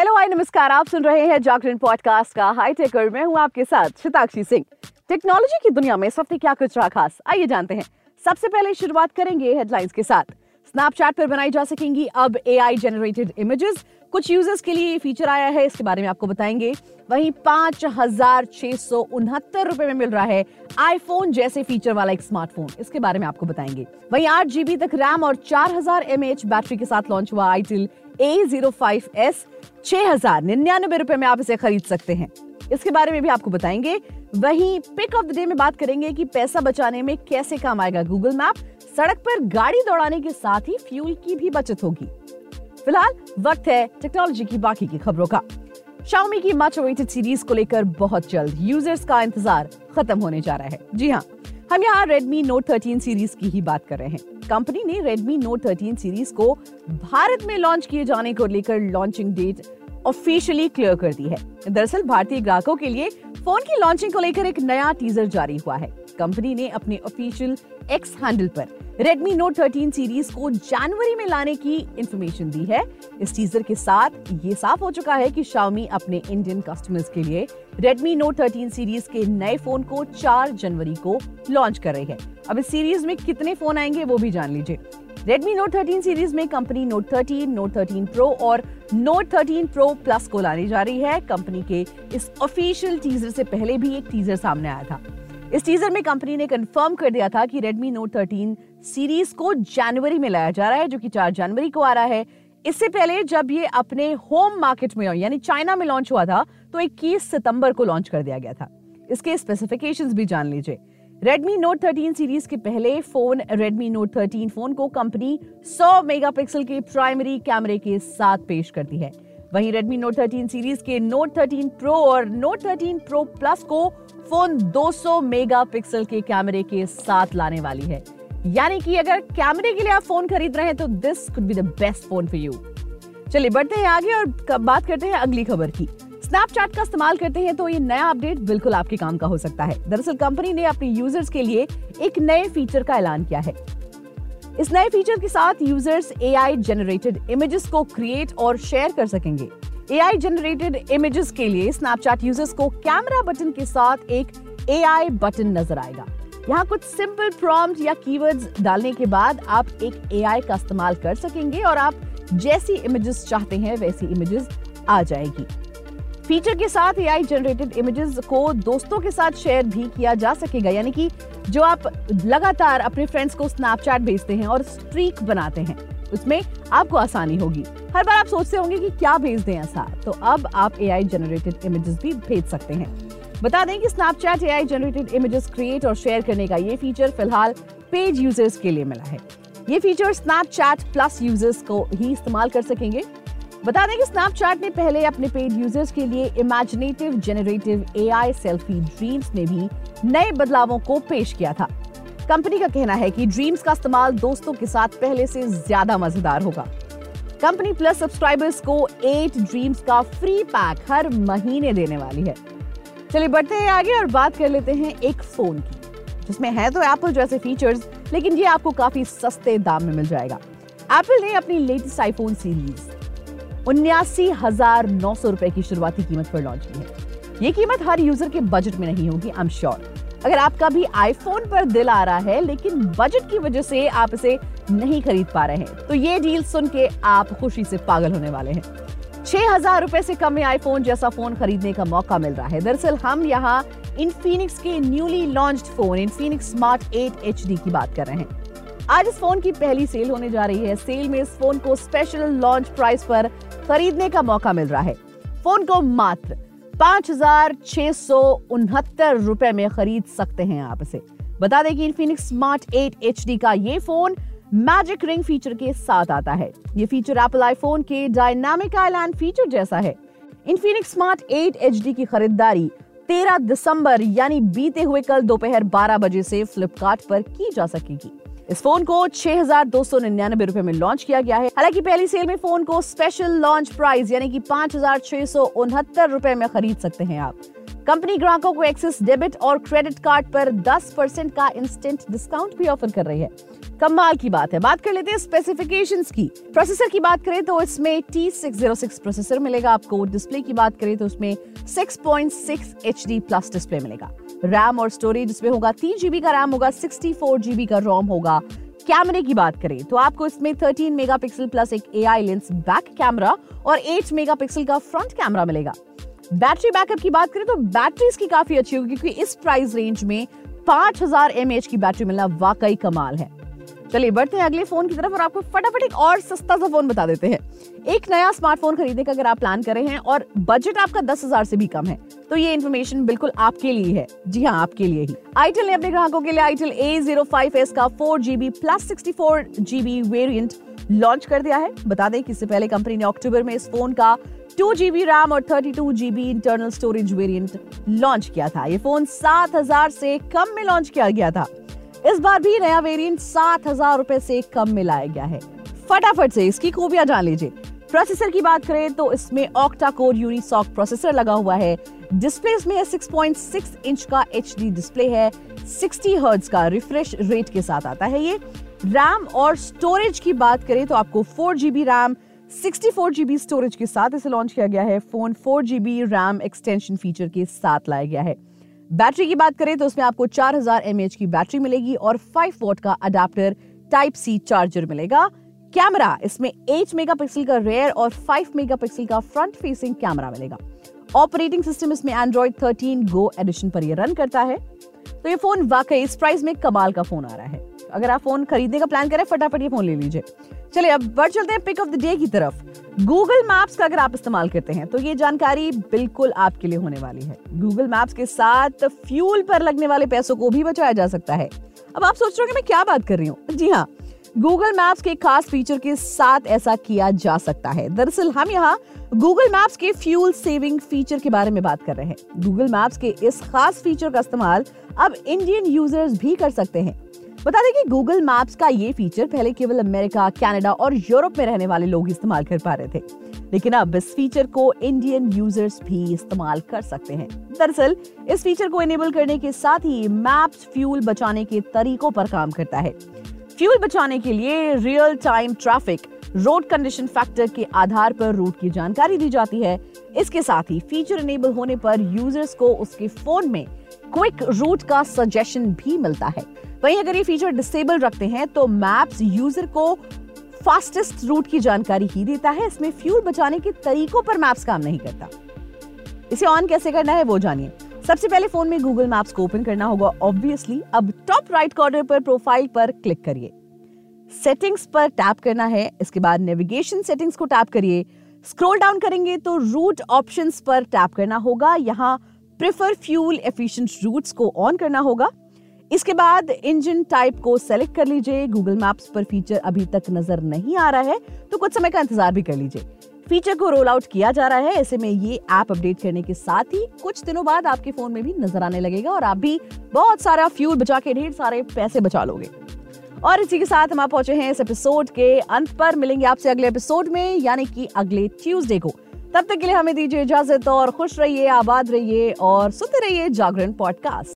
Hello hi नमस्कार। आप सुन रहे हैं जागरण पॉडकास्ट का हाई टेकर मैं हूँ आपके साथ शताक्षी सिंह। टेक्नोलॉजी की दुनिया में सबसे क्या कुछ रहा खास आइए जानते हैं। सबसे पहले शुरुआत करेंगे हेडलाइंस के साथ। स्नैपचैट पर बनाई जा सकेंगी अब एआई जनरेटेड इमेजेस कुछ यूज़र्स के लिए फीचर आया है, इसके बारे में आपको बताएँगे। वहीं पाँच हज़ार छह सौ उनहत्तर रुपए में मिल रहा है आईफोन जैसे फीचर वाला एक स्मार्टफ़ोन इसके बारे में आपको बताएँगे। वहीं आठ जीबी तक रैम और चार हज़ार एम बैटरी के साथ लॉन्च हुआ itel A zero five S छह हज़ार निन्यानबे रुपए में आप इसे खरीद सकते हैं। इसके बारे में भी आपको बताएँगे। वहीं पिक ऑफ़ द डे में बात करेंगे कि पैसा बचाने में कैसे काम आएगा गूगल मैप सड़क पर गाड़ी दौड़ाने के साथ ही फ्यूल की भी बचत होगी। फ़िलहाल वक्त है टेक्नोलॉजी की बाकी की खबरों का। Xiaomi की मच अवेटेड सीरीज़ को लेकर बहुत जल्द यूज़र्स का इंतज़ार खत्म होने जा रहा है। जी हाँ हम यहाँ Redmi Note 13 सीरीज़ की ही बात कर रहे हैं। कंपनी ने Redmi Note 13 सीरीज़ को भारत में लॉन्च किए जाने को लेकर लॉन्चिंग डेट ऑफिशियली क्लियर कर दी है। दरअसल, भारतीय ग्राहकों के लिए फ़ोन की लॉन्चिंग को लेकर एक नया टीजर जारी हुआ है। कंपनी ने अपने ऑफिशियल एक्स हैंडल पर Redmi Note 13 सीरीज़ को जनवरी में लाने की इंफॉर्मेशन दी है। इस टीजर के साथ ये साफ़ हो चुका है कि Xiaomi अपने इंडियन कस्टमर्स के लिए Redmi Note 13 सीरीज़ के नए फ़ोन को 4 जनवरी को लॉन्च कर रही है। अब इस सीरीज़ में कितने फ़ोन आएँगे वो भी जान लीजिए। Redmi Note 13 सीरीज़ में कंपनी Note 13, Note 13 Pro और Note 13 Pro Plus को लाने जा रही है। कंपनी के इस ऑफिशियल टीजर से पहले भी एक टीजर सामने आया था। इस टीजर में कंपनी ने कंफर्म कर दिया था कि Redmi Note 13 सीरीज़ को जनवरी में लाया जा रहा है जो कि 4 जनवरी को आ रहा है। इससे पहले जब ये अपने होम मार्केट में यानी चाइना में लॉन्च हुआ था तो 21 सितंबर को लॉन्च कर दिया गया था। इसके स्पेसिफिकेशंस भी जान लीजिए। Redmi Note 13 सीरीज़ के पहले फ़ोन Redmi Note 13 फ़ोन को कंपनी 100 मेगापिक्सल के प्राइमरी कैमरे के साथ पेश करती है। वहीं Redmi Note 13 सीरीज़ के Note 13 Pro और Note 13 Pro Plus को फ़ोन 200 मेगापिक्सल के कैमरे के साथ लाने वाली है। यानी कि अगर कैमरे के लिए आप फ़ोन खरीद रहे हैं तो this could be the best phone for you चलिए बढ़ते हैं आगे और बात करते हैं अगली खबर की। स्नैपचैट का इस्तेमाल करते हैं तो ये नया अपडेट बिल्कुल आपके काम का हो सकता है। दरअसल कंपनी ने अपने यूज़र्स के लिए एक नए फीचर का ऐलान किया है। इस नए फीचर के साथ यूज़र्स एआई जनरेटेड इमेजेस को क्रिएट और शेयर कर सकेंगे। एआई जनरेटेड इमेजेस के लिए स्नैपचैट यूज़र्स को कैमरा बटन के साथ एक एआई बटन नज़र आएगा। यहाँ कुछ सिंपल प्रॉम्प्ट या कीवर्ड्स डालने के बाद आप एक एआई का इस्तेमाल कर सकेंगे और आप जैसी इमेजेस चाहते हैं, वैसी इमेजेस आ जाएगी। फीचर के साथ एआई जनरेटेड इमेजेस को दोस्तों के साथ शेयर भी किया जा सकेगा। यानी कि जो आप लगातार अपने फ्रेंड्स को स्नैपचैट भेजते हैं और स्ट्रीक बनाते हैं, उसमें आपको आसानी होगी। हर बार आप सोचते होंगे कि क्या भेज दें ऐसा तो अब आप एआई जनरेटेड इमेजेस भी भेज सकते हैं। बता दें कि Snapchat AI generated images create और शेयर करने का ये फीचर फ़िलहाल पेज यूज़र्स के लिए मिला है। ये फीचर स्नैपचैट प्लस यूज़र्स को ही इस्तेमाल कर सकेंगे। बता दें कि स्नैपचैट ने पहले अपने पेड यूज़र्स के लिए imaginative generative AI selfie dreams में भी नए बदलावों को पेश किया था। कंपनी का कहना है कि ड्रीम्स का इस्तेमाल दोस्तों के साथ पहले से ज़्यादा मज़ेदार होगा। कंपनी प्लस सब्सक्राइबर्स को एट ड्रीम्स का फ्री पैक हर महीने देने वाली है। चलिए बढ़ते हैं आगे और बात कर लेते हैं एक फ़ोन की, जिसमें है तो एप्पल जैसे फीचर्स लेकिन ये आपको काफ़ी सस्ते दाम में मिल जाएगा। एप्पल ने अपनी लेटेस्ट आईफोन सीरीज़ उन्यासी हज़ार नौ सौ रुपए की शुरुआती कीमत पर लॉन्च की है। ये कीमत हर यूज़र के बजट में नहीं होगी आई एम श्योर अगर आपका भी आईफोन पर दिल आ रहा है, लेकिन बजट की वजह से आप इसे नहीं खरीद पा रहे हैं तो ये डील सुन के आप खुशी से पागल होने वाले हैं। छह हज़ार रुपए से कम में आईफोन जैसा फ़ोन खरीदने का मौका मिल रहा है। दरअसल हम यहाँ इनफिनिक्स के newly launch phone Infinix smart 8 H की बात कर रहे हैं। आज इस फ़ोन की पहली सेल होने जा रही है। सेल में इस फ़ोन को स्पेशल लॉन्च प्राइस पर खरीदने का मौका मिल रहा है। फ़ोन को मात्र पाँच हज़ार छह सौ उनहत्तर रुपए में खरीद सकते हैं आप इसे। बता दें कि इनफिनिक्स स्मार्ट 8 एचडी का ये फ़ोन मैजिक रिंग फीचर के साथ आता है। ये फीचर एप्पल आईफोन के डायनामिक आईलैंड फीचर जैसा है। इनफिनिक्स स्मार्ट 8 एचडी की खरीदारी 13 दिसंबर, यानी बीते हुए कल दोपहर 12 बजे से फ्लिपकार्ट पर की जा सकेगी। इस फ़ोन को छह हज़ार दो सौ निन्यानबे रुपए में लॉन्च किया गया है। हालाँकि पहली सेल में फ़ोन को स्पेशल लॉन्च प्राइस यानी कि पाँच हज़ार छह सौ उनहत्तर रुपए में खरीद सकते हैं आप। कंपनी ग्राहकों को एक्सिस डेबिट और क्रेडिट कार्ड पर 10 परसेंट का इंस्टेंट डिस्काउंट भी ऑफ़र कर रही है। कमाल की बात है। बात कर लेते हैं स्पेसिफिकेशंस की। प्रोसेसर की बात करें तो इसमें T606 प्रोसेसर मिलेगा। आपको डिस्प्ले की बात करें तो उसमें 6.6 HD प्लस डिस्प्ले मिलेगा। रैम और स्टोरेज इसमें होगा। तीन जीबी का रैम होगा सिक्सटी फोर जीबी का रोम होगा। कैमरे की बात करें तो आपको इसमें 13 मेगापिक्सल प्लस एक एआई लेंस बैक कैमरा और 8 मेगापिक्सल का फ्रंट कैमरा मिलेगा। बैटरी बैकअप की बात करें तो बैटरी इसकी काफ़ी अच्छी होगी क्योंकि इस प्राइस रेंज में पाँच हज़ार की बैटरी मिलना वाकई कमाल है। चलिए, बढ़ते हैं अगले फ़ोन की तरफ़ और आपको फटाफट एक और सस्ता सा फ़ोन बता देते हैं। एक नया स्मार्टफ़ोन खरीदने का अगर आप प्लान कर रहे हैं और बजट आपका दस हज़ार से भी कम है तो ये इन्फॉर्मेशन बिल्कुल आपके लिए है। जी हाँ आपके लिए ही। आईटेल ने अपने ग्राहकों के लिए itel A zero five S का four GB plus sixty four GB variant launch कर दिया है। बता दें कि इससे पहले कंपनी ने अक्टूबर में इस फ़ोन का टू जीबी रैम और thirty two GB internal storage variant launch किया था। ये फ़ोन सात हज़ार से कम में लॉन्च किया गया था। इस बार भी नया वेरिएंट सात हज़ार रूपए से कम में लाया गया है। फटाफट से इसकी खूबियाँ जान लीजिए। प्रोसेसर की बात करें तो इसमें ऑक्टा कोर यूनिसॉक प्रोसेसर लगा हुआ है। डिस्प्ले इसमें 6.6 इंच का एचडी डिस्प्ले है। 60 हर्ट्ज का रिफ्रेश रेट के साथ आता है ये। रैम और स्टोरेज की बात करें तो आपको four GB RAM sixty four GB storage के साथ इसे लॉन्च किया गया है। Phone four GB RAM extension feature के साथ लाया गया है। बैटरी की बात करें तो उसमें आपको 4000 हज़ार की बैटरी मिलेगी और 5 वोट का अडेप्टर टाइप सी चार्जर मिलेगा। कैमरा इसमें 8 मेगापिक्सल का रेयर और 5 मेगापिक्सल का फ्रंट फेसिंग कैमरा मिलेगा। ऑपरेटिंग सिस्टम इसमें एंड्रॉइड 13 गो एडिशन पर यह रन करता है। तो ये फ़ोन वाकई इस प्राइस में कमाल का फ़ोन आ रहा है। अगर आप फ़ोन खरीदने का प्लान करें, फटाफट ये फ़ोन ले लीजिए। चलिए अब बढ़ चलते हैं पिक ऑफ़ द डे की तरफ़। गूगल मैप्स का अगर आप इस्तेमाल करते हैं तो ये जानकारी बिल्कुल आपके लिए होने वाली है। गूगल मैप्स के साथ फ्यूल पर लगने वाले पैसों को भी बचाया जा सकता है। अब आप सोच रहे हो कि मैं क्या बात कर रही हूँ? जी हाँ गूगल मैप्स के खास फीचर के साथ ऐसा किया जा सकता है। दरअसल हम यहाँ गूगल मैप्स के फ्यूल सेविंग फीचर के बारे में बात कर रहे हैं। गूगल मैप्स के इस खास फीचर का इस्तेमाल अब इंडियन यूज़र्स भी कर सकते हैं। बता दें कि गूगल मैप्स का ये फीचर पहले केवल अमेरिका कनाडा और यूरोप में रहने वाले लोग इस्तेमाल कर पा रहे थे। लेकिन अब इस फीचर को इंडियन यूज़र्स भी इस्तेमाल कर सकते हैं। दरअसल, इस फीचर को इनेबल करने के साथ ही मैप्स फ्यूल बचाने के तरीकों पर काम करता है। फ्यूल बचाने के लिए real time traffic road condition factor के आधार पर रूट की जानकारी दी जाती है। इसके साथ ही फीचर इनेबल होने पर यूज़र्स को उसके फ़ोन में क्विक रूट का सजेशन भी मिलता है। वहीं अगर ये फीचर डिसेबल रखते हैं तो मैप्स यूज़र को फास्टेस्ट रूट की जानकारी ही देता है। इसमें फ्यूल बचाने के तरीकों पर मैप्स काम नहीं करता। इसे ऑन कैसे करना है, वो जानिए। सबसे पहले फ़ोन में गूगल मैप्स को ओपन करना होगा ऑब्वियसली अब टॉप राइट कॉर्नर पर प्रोफ़ाइल पर क्लिक करिए। सेटिंग्स पर टैप करना है, इसके बाद नेविगेशन सेटिंग्स को टैप करिए। स्क्रॉल डाउन करेंगे तो रूट ऑप्शंस पर टैप करना होगा। यहाँ प्रेफर फ्यूल एफिशिएंट रूट्स को ऑन करना होगा। इसके बाद इंजन टाइप को सेलेक्ट कर लीजिए। गूगल मैप्स पर फीचर अभी तक नज़र नहीं आ रहा है तो कुछ समय का इंतज़ार भी कर लीजिए। फीचर को रोल आउट किया जा रहा है, ऐसे में ये ऐप अपडेट करने के साथ ही कुछ दिनों बाद आपके फ़ोन में भी नज़र आने लगेगा और आप भी बहुत सारा फ्यूल बचा के, ढेर सारे पैसे बचा लोगे। और इसी के साथ हम आप पहुँचे हैं इस एपिसोड के अंत पर। मिलेंगे आपसे अगले एपिसोड में, यानी कि अगले ट्यूसडे को। तब तक के लिए हमें दीजिए इजाज़त और खुश रहिए, आबाद रहिए और सुनते रहिए जागरण पॉडकास्ट